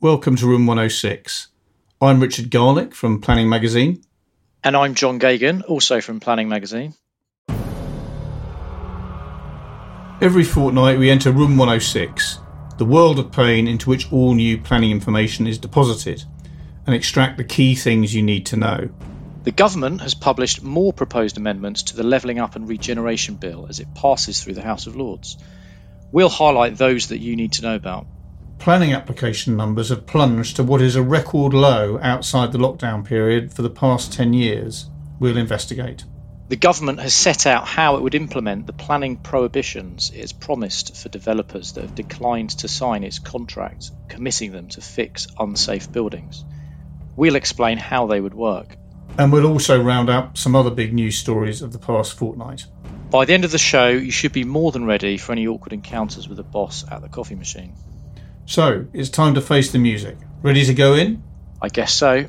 Welcome to Room 106. I'm Richard Garlick from Planning Magazine. And I'm John Geoghegan, also from Planning Magazine. Every fortnight we enter Room 106, the world of pain into which all new planning information is deposited, and extract the key things you need to know. The government has published more proposed amendments to the Levelling Up and Regeneration Bill as it passes through the House of Lords. We'll highlight those that you need to know about. Planning application numbers have plunged to what is a record low outside the lockdown period for the past 10 years. We'll investigate. The government has set out how it would implement the planning prohibitions it has promised for developers that have declined to sign its contracts, committing them to fix unsafe buildings. We'll explain how they would work. And we'll also round up some other big news stories of the past fortnight. By the end of the show, you should be more than ready for any awkward encounters with a boss at the coffee machine. So, it's time to face the music. Ready to go in? I guess so.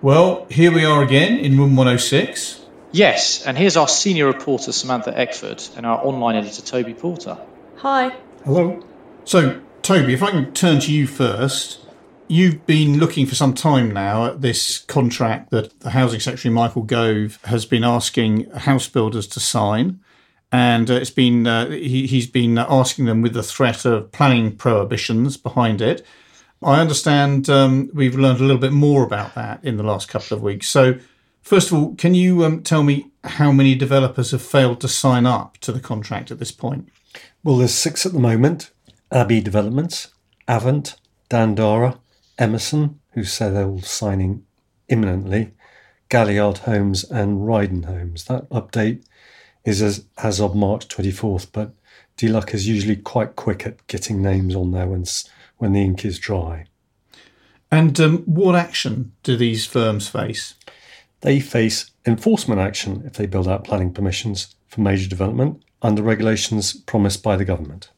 Well, here we are again in room 106. Yes, and here's our senior reporter Samantha Eckford and our online editor Toby Porter. Hi. Hello. So, Toby, if I can turn to you first. You've been looking for some time now at this contract that the Housing Secretary Michael Gove has been asking house builders to sign. And uh, it's been uh, he, he's been asking them with the threat of planning prohibitions behind it. I understand um, we've learned a little bit more about that in the last couple of weeks. So, first of all, can you um, tell me how many developers have failed to sign up to the contract at this point? Well, there's six at the moment Abbey Developments, Avant, Dandara, Emerson, who say they're signing imminently, Galliard Homes, and Rydon Homes. That update is as, as of March 24th, but DLUC is usually quite quick at getting names on there when, when the ink is dry. And um, what action do these firms face? They face enforcement action if they build out planning permissions for major development under regulations promised by the government.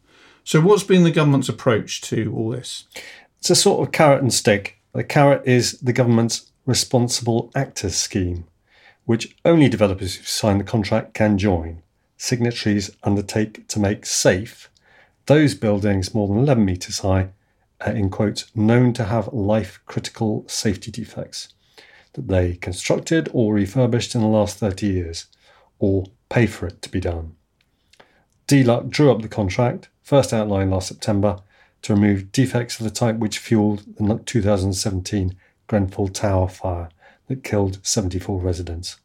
So, what's been the government's approach to all this? It's a sort of carrot and stick. The carrot is the government's responsible actors scheme, which only developers who sign the contract can join. Signatories undertake to make safe those buildings more than 11 metres high, uh, in quotes, known to have life critical safety defects that they constructed or refurbished in the last 30 years, or pay for it to be done. DLUC drew up the contract, first outlined last September, to remove defects of the type which fueled the 2017 Grenfell Tower fire that killed 74 residents.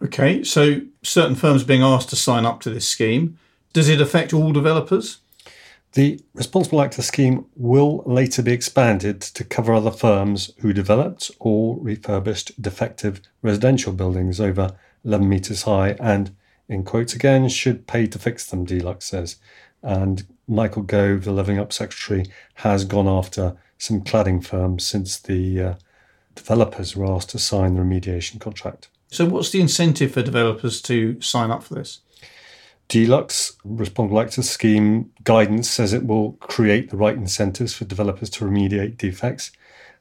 Okay, so certain firms being asked to sign up to this scheme. Does it affect all developers? The Responsible Actor scheme will later be expanded to cover other firms who developed or refurbished defective residential buildings over 11 metres high and, in quotes again, should pay to fix them, DLUC says. And Michael Gove, the Levelling Up Secretary, has gone after some cladding firms since the uh, developers were asked to sign the remediation contract. So, what's the incentive for developers to sign up for this? DLUC's Responsible Actors Scheme guidance says it will create the right incentives for developers to remediate defects.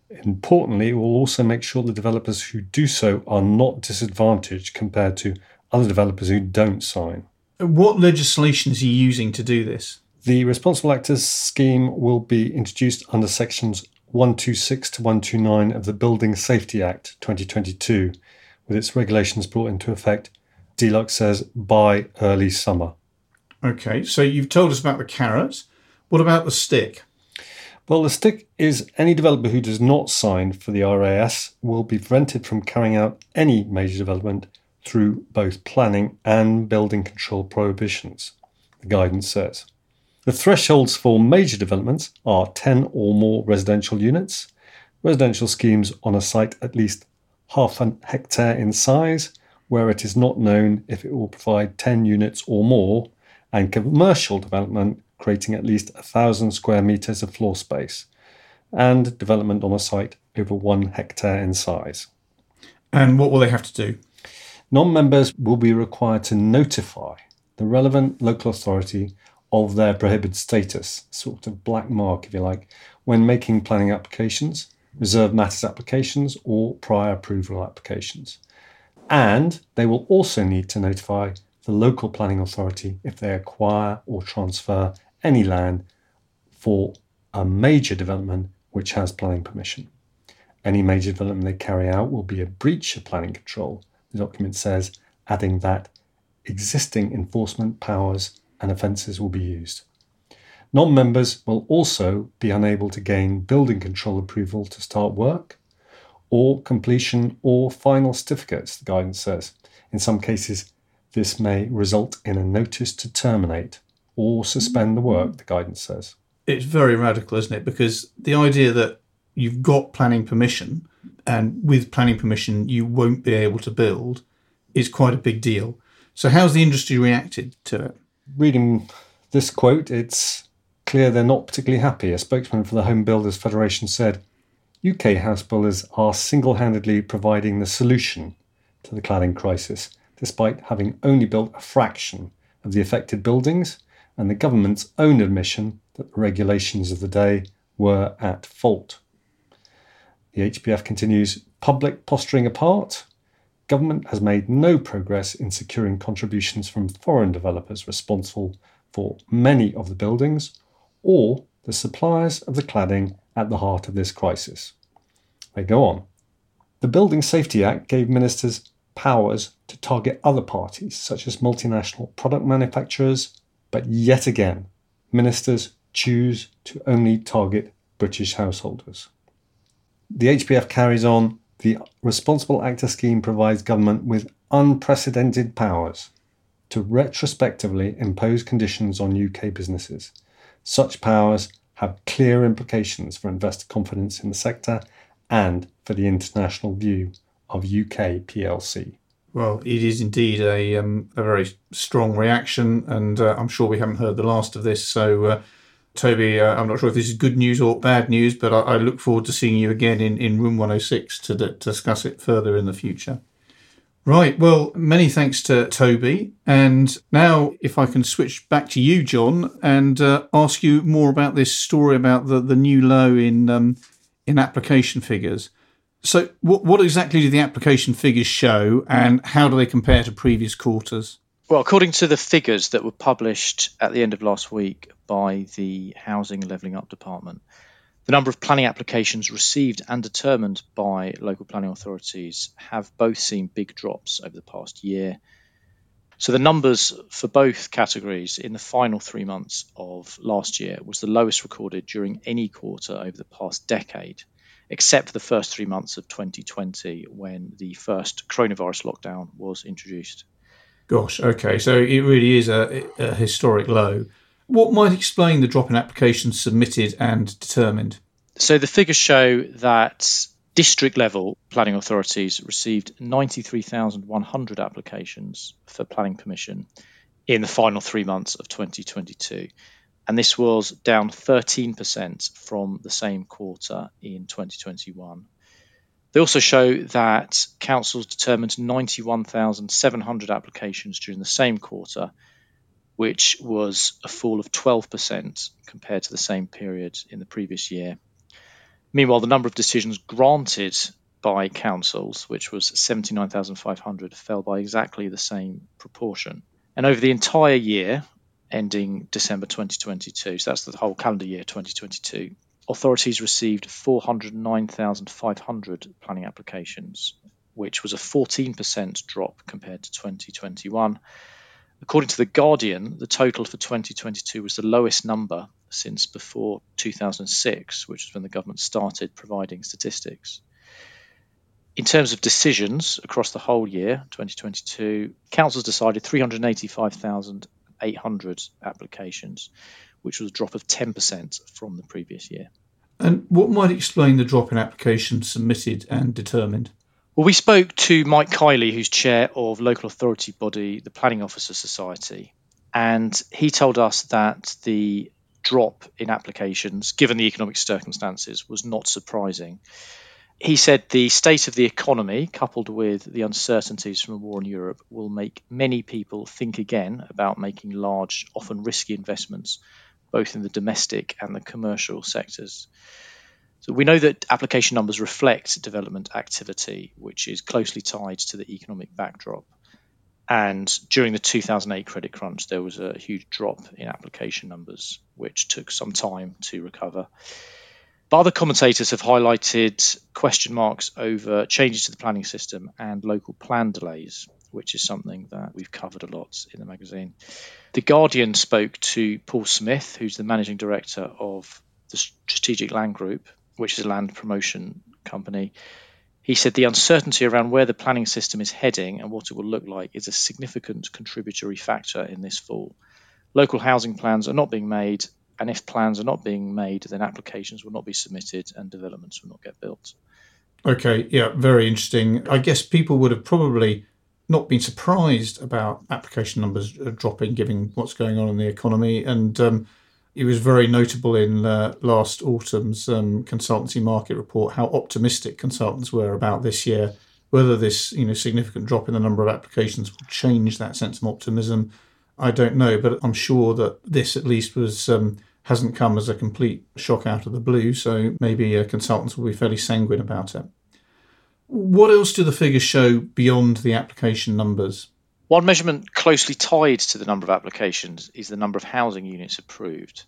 Importantly, it will also make sure the developers who do so are not disadvantaged compared to other developers who don't sign. What legislation is he using to do this? The Responsible Actors Scheme will be introduced under sections 126 to 129 of the Building Safety Act 2022, with its regulations brought into effect DLUC says by early summer. Okay, so you've told us about the carrot. What about the stick? Well, the stick is any developer who does not sign for the RAS will be prevented from carrying out any major development through both planning and building control prohibitions, the guidance says. The thresholds for major developments are 10 or more residential units, residential schemes on a site at least half an hectare in size, where it is not known if it will provide 10 units or more, and commercial development creating at least 1,000 square metres of floor space, and development on a site over one hectare in size. And what will they have to do? Non members will be required to notify the relevant local authority of their prohibited status, sort of black mark, if you like, when making planning applications, reserve matters applications, or prior approval applications and they will also need to notify the local planning authority if they acquire or transfer any land for a major development which has planning permission. Any major development they carry out will be a breach of planning control, the document says, adding that existing enforcement powers and offences will be used. Non members will also be unable to gain building control approval to start work or completion or final certificates, the guidance says. In some cases, this may result in a notice to terminate or suspend the work, the guidance says. It's very radical, isn't it? Because the idea that you've got planning permission and with planning permission you won't be able to build is quite a big deal. So, how's the industry reacted to it? Reading this quote, it's clear they're not particularly happy. A spokesman for the Home Builders Federation said UK house builders are single handedly providing the solution to the cladding crisis, despite having only built a fraction of the affected buildings and the government's own admission that the regulations of the day were at fault. The HBF continues public posturing apart, government has made no progress in securing contributions from foreign developers responsible for many of the buildings or the suppliers of the cladding at the heart of this crisis. They go on. The Building Safety Act gave ministers powers to target other parties, such as multinational product manufacturers, but yet again, ministers choose to only target British householders. The HBF carries on the Responsible Actor Scheme provides government with unprecedented powers to retrospectively impose conditions on UK businesses. Such powers have clear implications for investor confidence in the sector and for the international view of UK PLC. Well, it is indeed a, um, a very strong reaction, and uh, I'm sure we haven't heard the last of this. So, uh, Toby, uh, I'm not sure if this is good news or bad news, but I, I look forward to seeing you again in, in room 106 to d- discuss it further in the future. Right. Well, many thanks to Toby. And now, if I can switch back to you, John, and uh, ask you more about this story about the, the new low in um, in application figures. So, what, what exactly do the application figures show, and how do they compare to previous quarters? Well, according to the figures that were published at the end of last week by the Housing and Levelling Up Department, the number of planning applications received and determined by local planning authorities have both seen big drops over the past year. So the numbers for both categories in the final three months of last year was the lowest recorded during any quarter over the past decade, except for the first three months of 2020 when the first coronavirus lockdown was introduced. Gosh, okay, so it really is a, a historic low. What might explain the drop in applications submitted and determined? So the figures show that district level planning authorities received 93,100 applications for planning permission in the final three months of 2022. And this was down 13% from the same quarter in 2021. They also show that councils determined 91,700 applications during the same quarter, which was a fall of 12% compared to the same period in the previous year. Meanwhile, the number of decisions granted by councils, which was 79,500, fell by exactly the same proportion. And over the entire year, ending December 2022, so that's the whole calendar year 2022, authorities received 409,500 planning applications, which was a 14% drop compared to 2021 According to The Guardian, the total for 2022 was the lowest number since before 2006, which is when the government started providing statistics. In terms of decisions across the whole year, 2022, councils decided 385,800 applications, which was a drop of 10% from the previous year. And what might explain the drop in applications submitted and determined? Well, we spoke to Mike Kiely, who's chair of local authority body, the Planning Officer Society, and he told us that the drop in applications, given the economic circumstances, was not surprising. He said the state of the economy, coupled with the uncertainties from a war in Europe, will make many people think again about making large, often risky investments, both in the domestic and the commercial sectors. So we know that application numbers reflect development activity, which is closely tied to the economic backdrop. And during the 2008 credit crunch, there was a huge drop in application numbers, which took some time to recover. But other commentators have highlighted question marks over changes to the planning system and local plan delays, which is something that we've covered a lot in the magazine. The Guardian spoke to Paul Smith, who's the managing director of the Strategic Land Group, which is a land promotion company. He said the uncertainty around where the planning system is heading and what it will look like is a significant contributory factor in this fall. Local housing plans are not being made, and if plans are not being made, then applications will not be submitted and developments will not get built. Okay, yeah, very interesting. I guess people would have probably not been surprised about application numbers dropping, given what's going on in the economy. And um, it was very notable in uh, last autumn's um, consultancy market report how optimistic consultants were about this year. Whether this you know significant drop in the number of applications will change that sense of optimism, I don't know. But I'm sure that this at least was um, hasn't come as a complete shock out of the blue. So maybe uh, consultants will be fairly sanguine about it. What else do the figures show beyond the application numbers? One measurement closely tied to the number of applications is the number of housing units approved.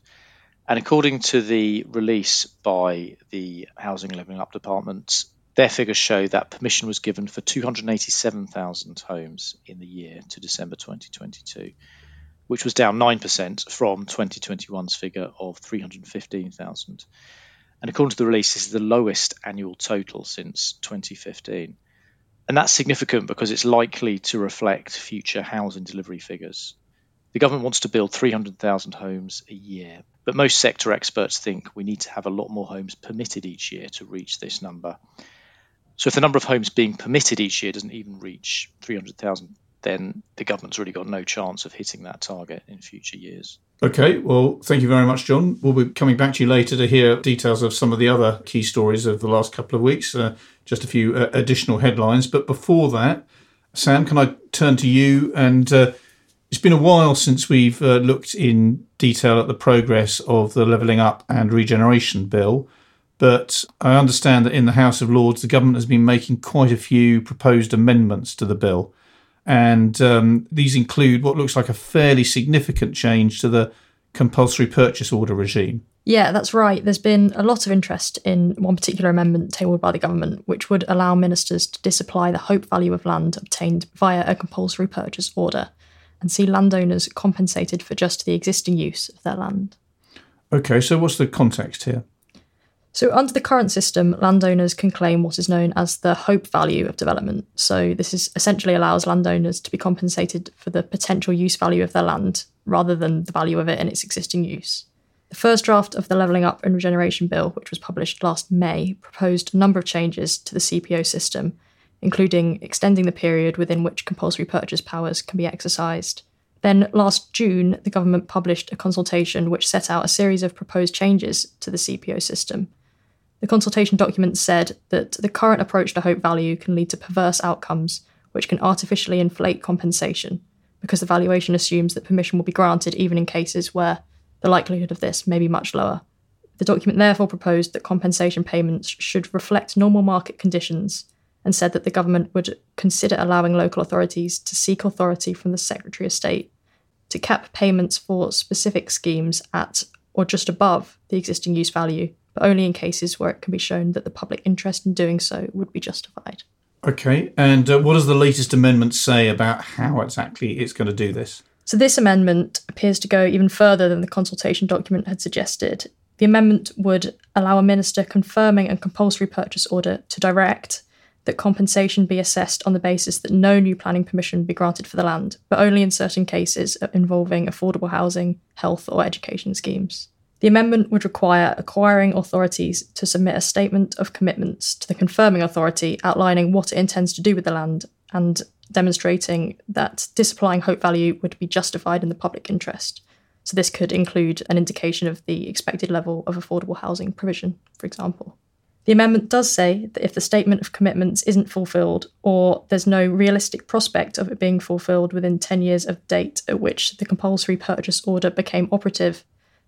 And according to the release by the Housing and Levelling Up Department, their figures show that permission was given for 287,000 homes in the year to December 2022, which was down 9% from 2021's figure of 315,000. And according to the release, this is the lowest annual total since 2015. And that's significant because it's likely to reflect future housing delivery figures. The government wants to build 300,000 homes a year, but most sector experts think we need to have a lot more homes permitted each year to reach this number. So if the number of homes being permitted each year doesn't even reach 300,000, then the government's really got no chance of hitting that target in future years. Okay, well, thank you very much, John. We'll be coming back to you later to hear details of some of the other key stories of the last couple of weeks, uh, just a few uh, additional headlines. But before that, Sam, can I turn to you? And uh, it's been a while since we've uh, looked in detail at the progress of the Levelling Up and Regeneration Bill. But I understand that in the House of Lords, the government has been making quite a few proposed amendments to the bill and um, these include what looks like a fairly significant change to the compulsory purchase order regime. Yeah, that's right. There's been a lot of interest in one particular amendment tabled by the government, which would allow ministers to disapply the hope value of land obtained via a compulsory purchase order and see landowners compensated for just the existing use of their land. Okay, so what's the context here? So, under the current system, landowners can claim what is known as the hope value of development. So, this is essentially allows landowners to be compensated for the potential use value of their land rather than the value of it in its existing use. The first draft of the Levelling Up and Regeneration Bill, which was published last May, proposed a number of changes to the CPO system, including extending the period within which compulsory purchase powers can be exercised. Then, last June, the government published a consultation which set out a series of proposed changes to the CPO system the consultation document said that the current approach to hope value can lead to perverse outcomes which can artificially inflate compensation because the valuation assumes that permission will be granted even in cases where the likelihood of this may be much lower. The document therefore proposed that compensation payments should reflect normal market conditions and said that the government would consider allowing local authorities to seek authority from the Secretary of State to cap payments for specific schemes at or just above the existing use value but only in cases where it can be shown that the public interest in doing so would be justified. Okay, and uh, what does the latest amendment say about how exactly it's going to do this? So, this amendment appears to go even further than the consultation document had suggested. The amendment would allow a minister confirming a compulsory purchase order to direct that compensation be assessed on the basis that no new planning permission be granted for the land, but only in certain cases involving affordable housing, health, or education schemes. The amendment would require acquiring authorities to submit a statement of commitments to the confirming authority outlining what it intends to do with the land and demonstrating that disapplying hope value would be justified in the public interest. So, this could include an indication of the expected level of affordable housing provision, for example. The amendment does say that if the statement of commitments isn't fulfilled or there's no realistic prospect of it being fulfilled within 10 years of date at which the compulsory purchase order became operative,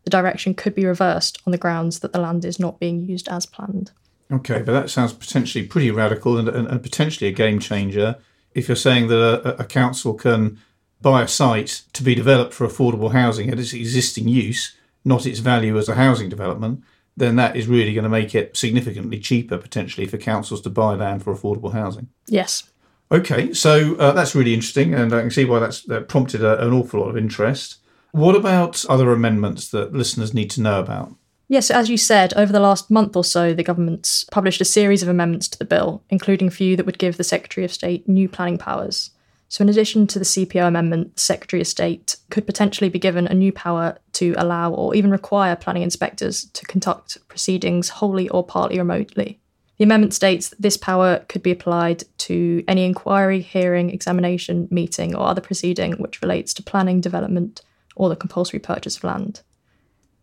the direction could be reversed on the grounds that the land is not being used as planned. Okay, but that sounds potentially pretty radical and, and, and potentially a game changer. if you're saying that a, a council can buy a site to be developed for affordable housing at its existing use, not its value as a housing development, then that is really going to make it significantly cheaper potentially for councils to buy land for affordable housing. Yes. Okay, so uh, that's really interesting, and I can see why that's that prompted a, an awful lot of interest. What about other amendments that listeners need to know about? Yes, as you said, over the last month or so, the government's published a series of amendments to the bill, including a few that would give the Secretary of State new planning powers. So, in addition to the CPO amendment, the Secretary of State could potentially be given a new power to allow or even require planning inspectors to conduct proceedings wholly or partly remotely. The amendment states that this power could be applied to any inquiry, hearing, examination, meeting, or other proceeding which relates to planning, development, or the compulsory purchase of land.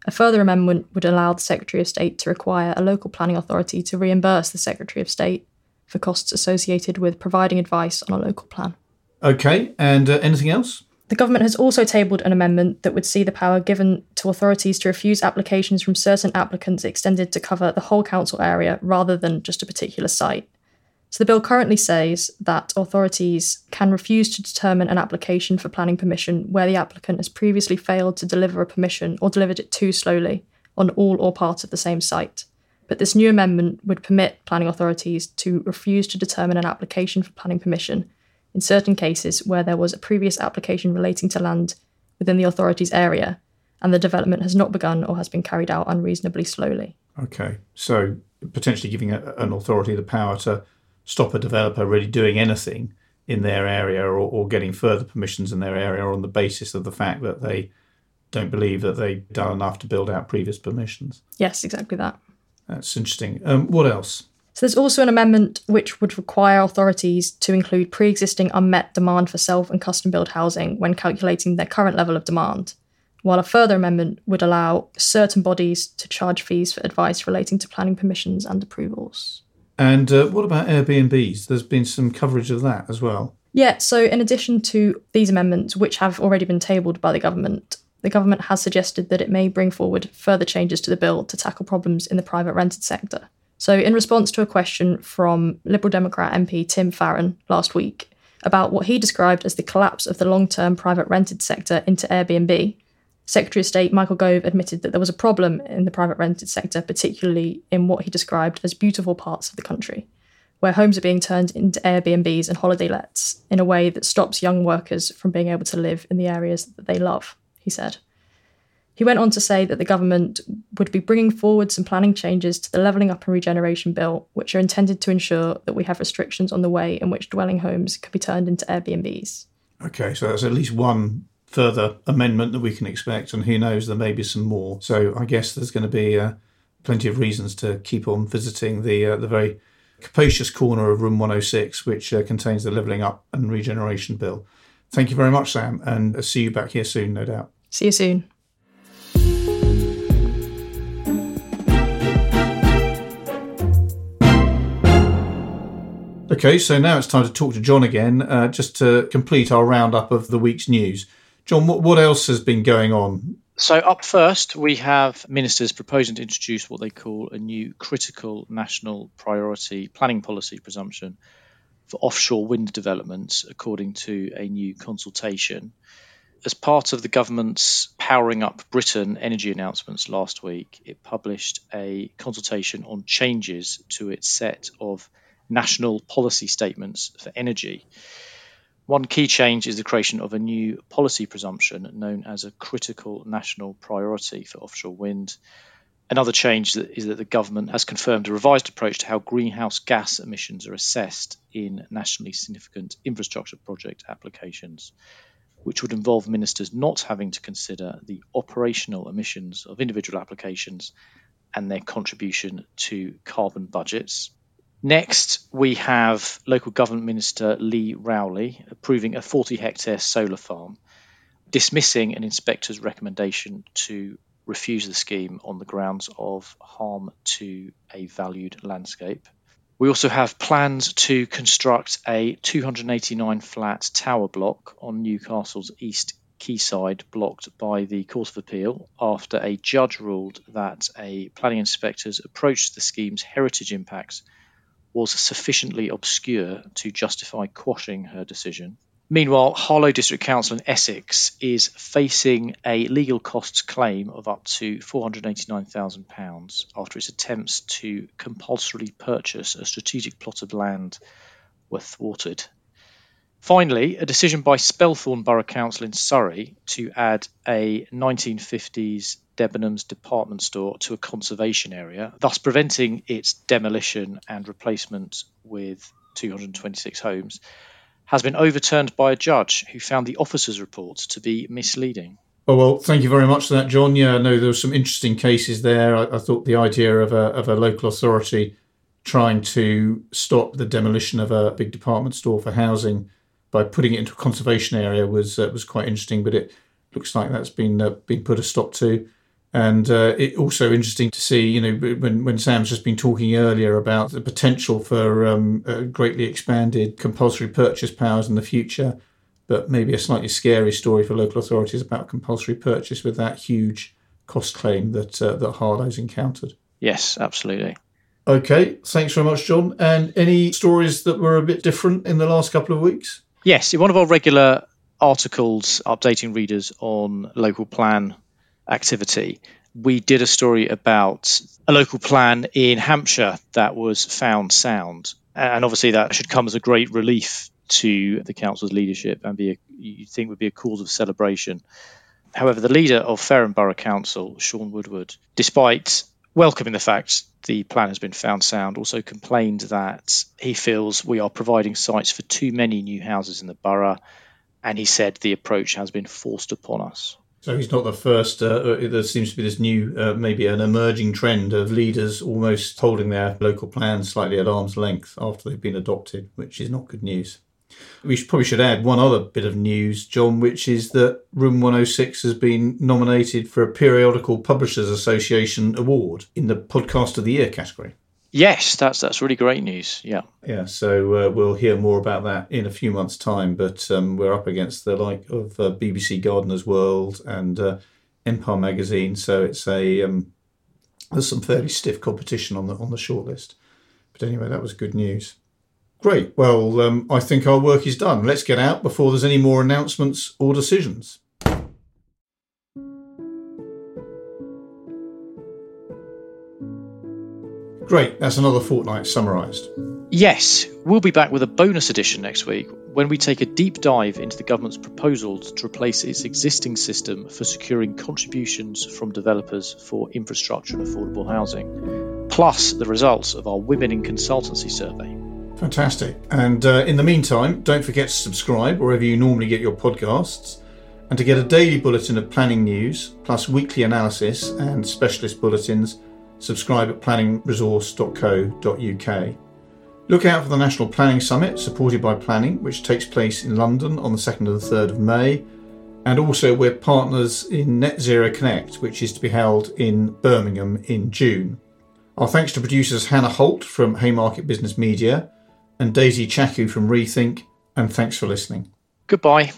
A further amendment would allow the Secretary of State to require a local planning authority to reimburse the Secretary of State for costs associated with providing advice on a local plan. Okay, and uh, anything else? The government has also tabled an amendment that would see the power given to authorities to refuse applications from certain applicants extended to cover the whole council area rather than just a particular site. So the bill currently says that authorities can refuse to determine an application for planning permission where the applicant has previously failed to deliver a permission or delivered it too slowly on all or part of the same site. But this new amendment would permit planning authorities to refuse to determine an application for planning permission in certain cases where there was a previous application relating to land within the authority's area and the development has not begun or has been carried out unreasonably slowly. Okay, so potentially giving a, an authority the power to stop a developer really doing anything in their area or, or getting further permissions in their area on the basis of the fact that they don't believe that they've done enough to build out previous permissions. Yes, exactly that. That's interesting. Um, what else? So there's also an amendment which would require authorities to include pre-existing unmet demand for self and custom built housing when calculating their current level of demand, while a further amendment would allow certain bodies to charge fees for advice relating to planning permissions and approvals. And uh, what about Airbnbs? There's been some coverage of that as well. Yeah, so in addition to these amendments, which have already been tabled by the government, the government has suggested that it may bring forward further changes to the bill to tackle problems in the private rented sector. So, in response to a question from Liberal Democrat MP Tim Farron last week about what he described as the collapse of the long term private rented sector into Airbnb, Secretary of State Michael Gove admitted that there was a problem in the private rented sector, particularly in what he described as beautiful parts of the country, where homes are being turned into Airbnbs and holiday lets in a way that stops young workers from being able to live in the areas that they love, he said. He went on to say that the government would be bringing forward some planning changes to the Levelling Up and Regeneration Bill, which are intended to ensure that we have restrictions on the way in which dwelling homes can be turned into Airbnbs. Okay, so that's at least one further amendment that we can expect, and who knows, there may be some more. So I guess there's going to be uh, plenty of reasons to keep on visiting the uh, the very capacious corner of Room 106, which uh, contains the Levelling Up and Regeneration Bill. Thank you very much, Sam, and see you back here soon, no doubt. See you soon. Okay, so now it's time to talk to John again, uh, just to complete our roundup of the week's news. John, what, what else has been going on? So, up first, we have ministers proposing to introduce what they call a new critical national priority planning policy presumption for offshore wind developments, according to a new consultation. As part of the government's Powering Up Britain energy announcements last week, it published a consultation on changes to its set of national policy statements for energy. One key change is the creation of a new policy presumption known as a critical national priority for offshore wind. Another change is that the government has confirmed a revised approach to how greenhouse gas emissions are assessed in nationally significant infrastructure project applications, which would involve ministers not having to consider the operational emissions of individual applications and their contribution to carbon budgets. Next, we have local government minister Lee Rowley approving a 40 hectare solar farm, dismissing an inspector's recommendation to refuse the scheme on the grounds of harm to a valued landscape. We also have plans to construct a 289 flat tower block on Newcastle's east quayside blocked by the Court of Appeal after a judge ruled that a planning inspector's approach to the scheme's heritage impacts was sufficiently obscure to justify quashing her decision. Meanwhile, Harlow District Council in Essex is facing a legal costs claim of up to £489,000 after its attempts to compulsorily purchase a strategic plot of land were thwarted. Finally, a decision by Spelthorne Borough Council in Surrey to add a 1950s Debenhams department store to a conservation area, thus preventing its demolition and replacement with 226 homes, has been overturned by a judge who found the officer's report to be misleading. Oh, well, thank you very much for that, John. Yeah, I know there were some interesting cases there. I, I thought the idea of a, of a local authority trying to stop the demolition of a big department store for housing by putting it into a conservation area was uh, was quite interesting. But it looks like that's been uh, been put a stop to. And uh, it also interesting to see, you know, when, when Sam's just been talking earlier about the potential for um, greatly expanded compulsory purchase powers in the future, but maybe a slightly scary story for local authorities about compulsory purchase with that huge cost claim that uh, that Harlow's encountered. Yes, absolutely. Okay, thanks very much, John. And any stories that were a bit different in the last couple of weeks? Yes, in one of our regular articles updating readers on local plan activity, we did a story about a local plan in Hampshire that was found sound. And obviously, that should come as a great relief to the council's leadership and be a, you think would be a cause of celebration. However, the leader of Fareham Borough Council, Sean Woodward, despite welcoming the fact the plan has been found sound, also complained that he feels we are providing sites for too many new houses in the borough, and he said the approach has been forced upon us. So he's not the first. Uh, uh, there seems to be this new, uh, maybe an emerging trend of leaders almost holding their local plans slightly at arm's length after they've been adopted, which is not good news. We should, probably should add one other bit of news, John, which is that Room 106 has been nominated for a Periodical Publishers Association award in the Podcast of the Year category. Yes, that's that's really great news. Yeah, yeah. So uh, we'll hear more about that in a few months' time. But um, we're up against the like of uh, BBC Gardener's World and uh, Empire Magazine, so it's a um, there's some fairly stiff competition on the on the shortlist. But anyway, that was good news. Great. Well, um, I think our work is done. Let's get out before there's any more announcements or decisions. Great. That's another fortnight summarised. Yes, we'll be back with a bonus edition next week when we take a deep dive into the government's proposals to replace its existing system for securing contributions from developers for infrastructure and affordable housing, plus the results of our Women in Consultancy survey. Fantastic. And uh, in the meantime, don't forget to subscribe wherever you normally get your podcasts. And to get a daily bulletin of planning news, plus weekly analysis and specialist bulletins, subscribe at planningresource.co.uk. Look out for the National Planning Summit, supported by Planning, which takes place in London on the 2nd and the 3rd of May. And also, we're partners in Net Zero Connect, which is to be held in Birmingham in June. Our thanks to producers Hannah Holt from Haymarket Business Media and Daisy Chaku from Rethink, and thanks for listening. Goodbye.